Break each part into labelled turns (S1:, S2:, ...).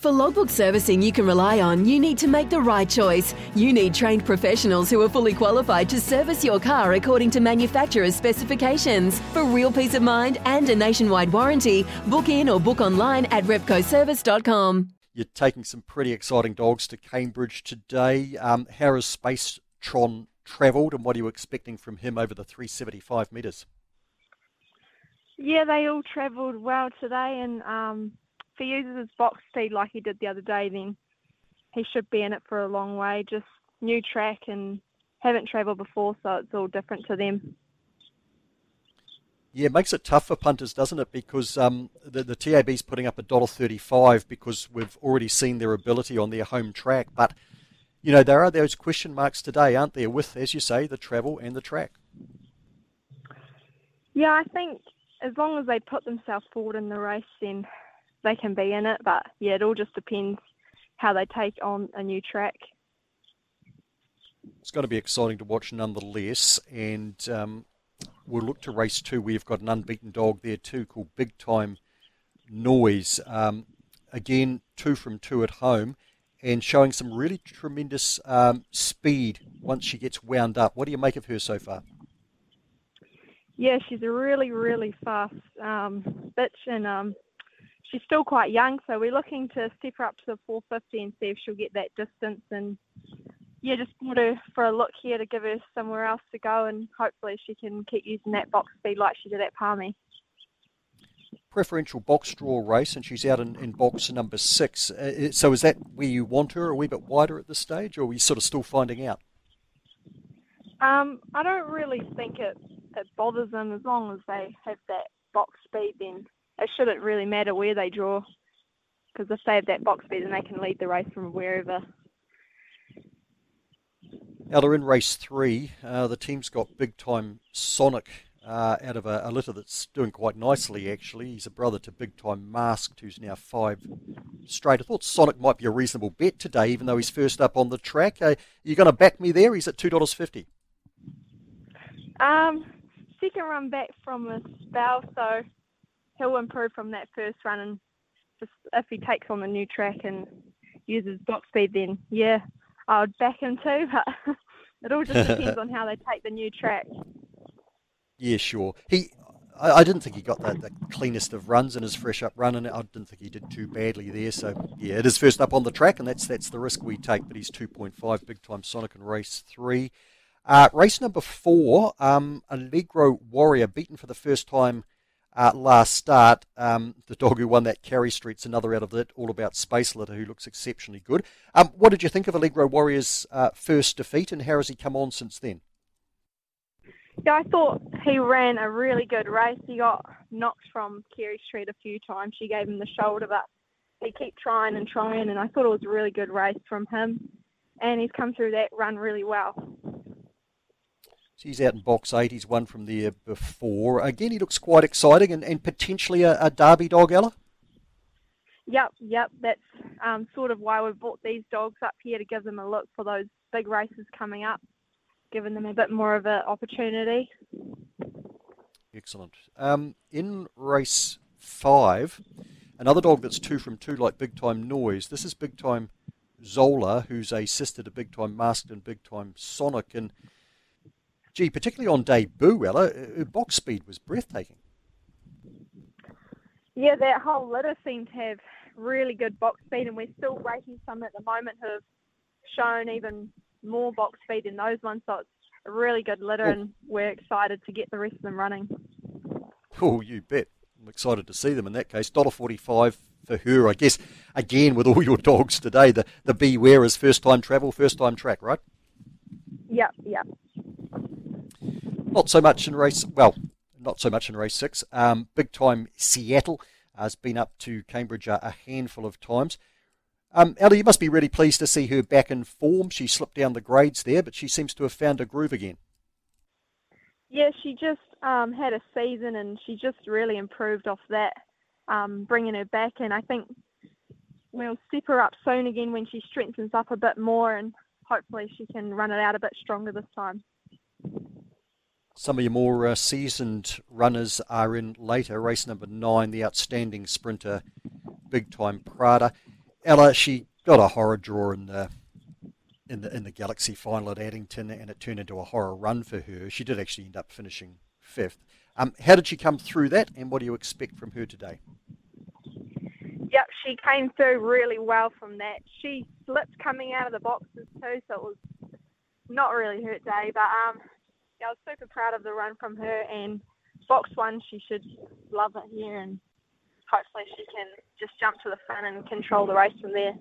S1: For logbook servicing you can rely on, you need to make the right choice. You need trained professionals who are fully qualified to service your car according to manufacturer's specifications. For real peace of mind and a nationwide warranty, book in or book online at repcoservice.com.
S2: You're taking some pretty exciting dogs to Cambridge today. Um, how has Spacetron travelled and what are you expecting from him over the 375 metres?
S3: Yeah, they all travelled well today and um, he uses his box speed like he did the other day, then he should be in it for a long way. Just new track and haven't travelled before, so it's all different to them.
S2: Yeah, it makes it tough for punters, doesn't it? Because um, the, the TAB's putting up a dollar thirty-five because we've already seen their ability on their home track. But you know there are those question marks today, aren't there? With, as you say, the travel and the track.
S3: Yeah, I think as long as they put themselves forward in the race, then they can be in it. But yeah, it all just depends how they take on a new track.
S2: It's going to be exciting to watch nonetheless, and um, we'll look to race two. We've got an unbeaten dog there too called Big Time Noise. Um, again, two from two at home, and showing some really tremendous um, speed once she gets wound up. What do you make of her so far?
S3: Yeah, she's a really, really fast um, bitch, and um, she's still quite young, so we're looking to step her up to the 450 and see if she'll get that distance. And yeah, just brought her for a look here to give her somewhere else to go, and hopefully she can keep using that box speed like she did at Palmy.
S2: Preferential box draw race, and she's out in, in box number six. Uh, so is that where you want her, a wee bit wider at this stage, or are we sort of still finding out?
S3: Um, I don't really think it, it bothers them as long as they have that box speed. Then it shouldn't really matter where they draw because if they have that box speed, then they can lead the race from wherever.
S2: Now they're in race three. Uh, the team's got big time Sonic uh, out of a, a, litter that's doing quite nicely, actually. He's a brother to big time Masked, who's now five straight. I thought Sonic might be a reasonable bet today, even though he's first up on the track. Uh, are you going to back me there? He's at $2.50.
S3: Um, second run back from a spell, so he'll improve from that first run and just if he takes on the new track and uses box speed then yeah I would back him too but it all just depends on how they take the new track.
S2: Yeah sure. He I, I didn't think he got the, the, cleanest of runs in his fresh up run and I didn't think he did too badly there. So yeah it is first up on the track and that's that's the risk we take but he's 2.5 big time Sonic in race 3 uh, race number 4 um, Allegro Warrior beaten for the first time uh, last start. Um, the dog who won that Carey Street's another out of it, all about Space Litter, who looks exceptionally good. Um, what did you think of Allegro Warrior's uh, first defeat, and how has he come on since then?
S3: Yeah, I thought he ran a really good race. He got knocked from Carey Street a few times. She gave him the shoulder, but he kept trying and trying, and I thought it was a really good race from him. And he's come through that run really well.
S2: So he's out in box eight. He's won from there before. Again, he looks quite exciting and, and potentially a, a derby dog, Ella.
S3: Yep, yep. That's um, sort of why we've brought these dogs up here to give them a look for those big races coming up, giving them a bit more of an opportunity.
S2: Excellent. Um, in race five, another dog that's two from two, like Big Time Noise. This is Big Time Zola, who's a sister to Big Time Masked and Big Time Sonic, and gee, particularly on debut, Ella, her box speed was breathtaking.
S3: Yeah, that whole litter seemed to have really good box speed, and we're still racing some at the moment who have shown even more box speed in those ones. So it's a really good litter, oh. and we're excited to get the rest of them running.
S2: Oh, you bet. I'm excited to see them in that case. $1.45 for her, I guess. Again, with all your dogs today, the, the beware is first time travel, first time track, right?
S3: Yep, yep.
S2: Not so much in race, well, not so much in race six. Um, big time Seattle has been up to Cambridge a, handful of times. Um, Ellie, you must be really pleased to see her back in form. She slipped down the grades there, but she seems to have found a groove again.
S3: Yeah, she just um, had a season and she just really improved off that, um, bringing her back. And I think we'll step her up soon again when she strengthens up a bit more and hopefully she can run it out a bit stronger this time.
S2: Some of your more uh, seasoned runners are in later. Race number nine, the outstanding sprinter, Big Time Prada. Ella, she got a horror draw in the in the in the Galaxy final at Addington, and it turned into a horror run for her. She did actually end up finishing fifth. Um, how did she come through that, and what do you expect from her today?
S3: Yep, she came through really well from that. She slipped coming out of the boxes too, so it was not really her day. But um, yeah, I was super proud of the run from her. And box one, she should love it here, and hopefully she can just jump to the front and control the race from there.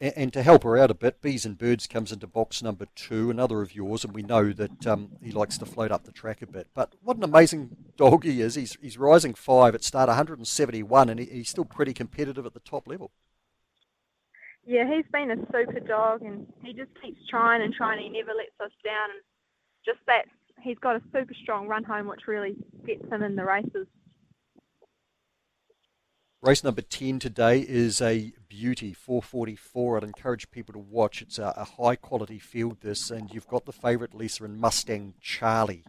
S2: And, to help her out a bit, Bees and Birds comes into box number two, another of yours, and we know that um, he likes to float up the track a bit. But what an amazing dog he is! He's he's rising five at start 171, and he, he's still pretty competitive at the top level.
S3: Yeah, he's been a super dog, and he just keeps trying and trying. He never lets us down, and just that he's got a super strong run home, which really gets him in the races.
S2: Race number 10 today is a beauty, 444. I'd encourage people to watch. It's a, a high quality field, this, and you've got the favourite Lisa and Mustang Charlie.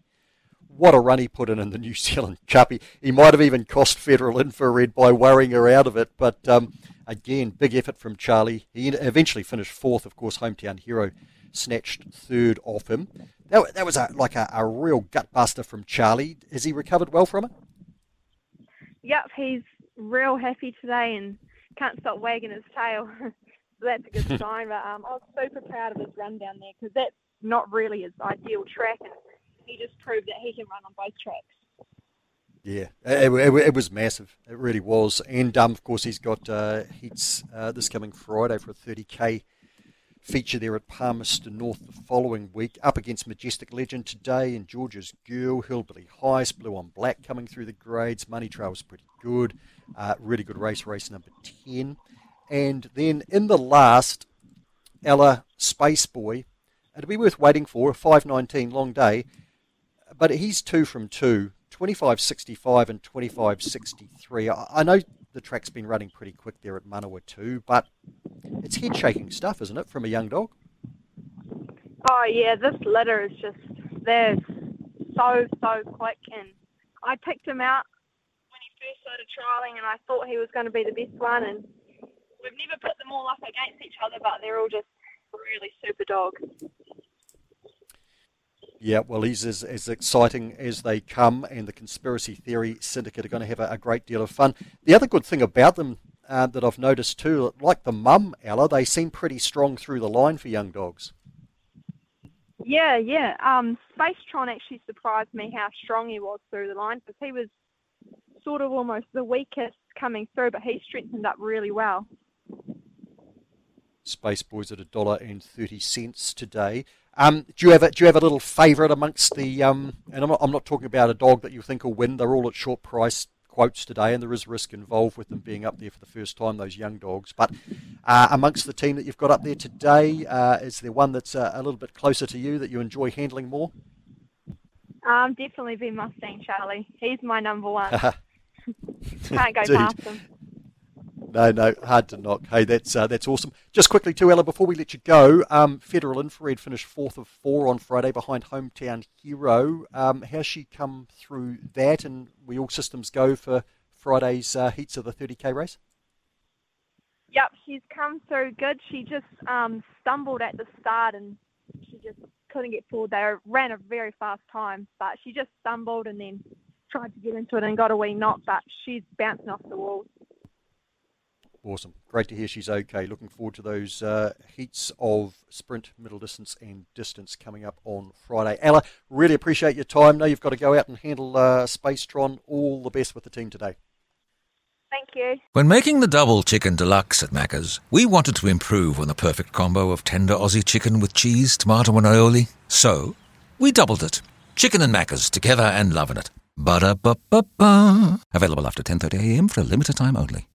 S2: What a run he put in in the New Zealand Cup. He, he might have even cost Federal Infrared by worrying her out of it, but um, again, big effort from Charlie. He eventually finished fourth, of course, hometown hero snatched third off him. That, that was a, like a, a real gutbuster from Charlie. Has he recovered well from it?
S3: Yep, he's real happy today and can't stop wagging his tail. so that's a good sign. But um, I was super proud of his run down there because that's not really his ideal track, and he just proved that he can run on both tracks.
S2: Yeah, it, it, it was massive. It really was. And um, of course, he's got uh, heats uh, this coming Friday for a 30k feature there at Palmerston North the following week. Up against Majestic Legend today and George's Girl, Hillbilly Heist, Blue on Black coming through the grades. Money Trail was pretty good. Uh, really good race, race number 10. And then in the last, Ella Space Boy. It'll be worth waiting for, a 5.19 long day. But he's two from two, 25.65 and 25.63. I know the track's been running pretty quick there at Manawatu, but it's head shaking stuff, isn't it, from a young dog?
S3: Oh yeah, this litter is just they're so so quick, and I picked him out when he first started trialing, and I thought he was going to be the best one, and we've never put them all up against each other, but they're all just really super dogs.
S2: Yeah, well, he's as, as exciting as they come, and the Conspiracy Theory Syndicate are going to have a, a great deal of fun. The other good thing about them uh, that I've noticed too, like the mum, Ella, they seem pretty strong through the line for young dogs.
S3: Yeah, yeah. Um, Spacetron actually surprised me how strong he was through the line because he was sort of almost the weakest coming through, but he strengthened up really well.
S2: Space Boys at a dollar and thirty cents today. Um, do you have a, do you have a little favourite amongst the um, and I'm not, I'm not talking about a dog that you think will win. They're all at short price quotes today, and there is risk involved with them being up there for the first time. Those young dogs, but uh, amongst the team that you've got up there today, uh, is there one that's uh, a little bit closer to you that you enjoy handling more?
S3: Um, definitely be Mustang Charlie. He's my number one. Can't go past him.
S2: No, no, hard to knock. Hey, that's uh, that's awesome. Just quickly, too, Ella, before we let you go, um, Federal Infrared finished fourth of four on Friday behind Hometown Hero. Um, how's she come through that? And we all systems go for Friday's uh, heats of the 30k race?
S3: Yep, she's come through good. She just um, stumbled at the start and she just couldn't get forward. They ran a very fast time, but she just stumbled and then tried to get into it and got a wee knock, but she's bouncing off the walls.
S2: Awesome. Great to hear she's okay. Looking forward to those uh, heats of sprint, middle distance, and distance coming up on Friday. Ella, really appreciate your time. Now you've got to go out and handle uh, Spacetron. All the best with the team today.
S3: Thank you.
S4: When making the double chicken deluxe at Macca's, we wanted to improve on the perfect combo of tender Aussie chicken with cheese, tomato, and aioli. So, we doubled it. Chicken and Macca's together and loving it. Ba-da-ba-ba-ba. Available after 10.30am for a limited time only.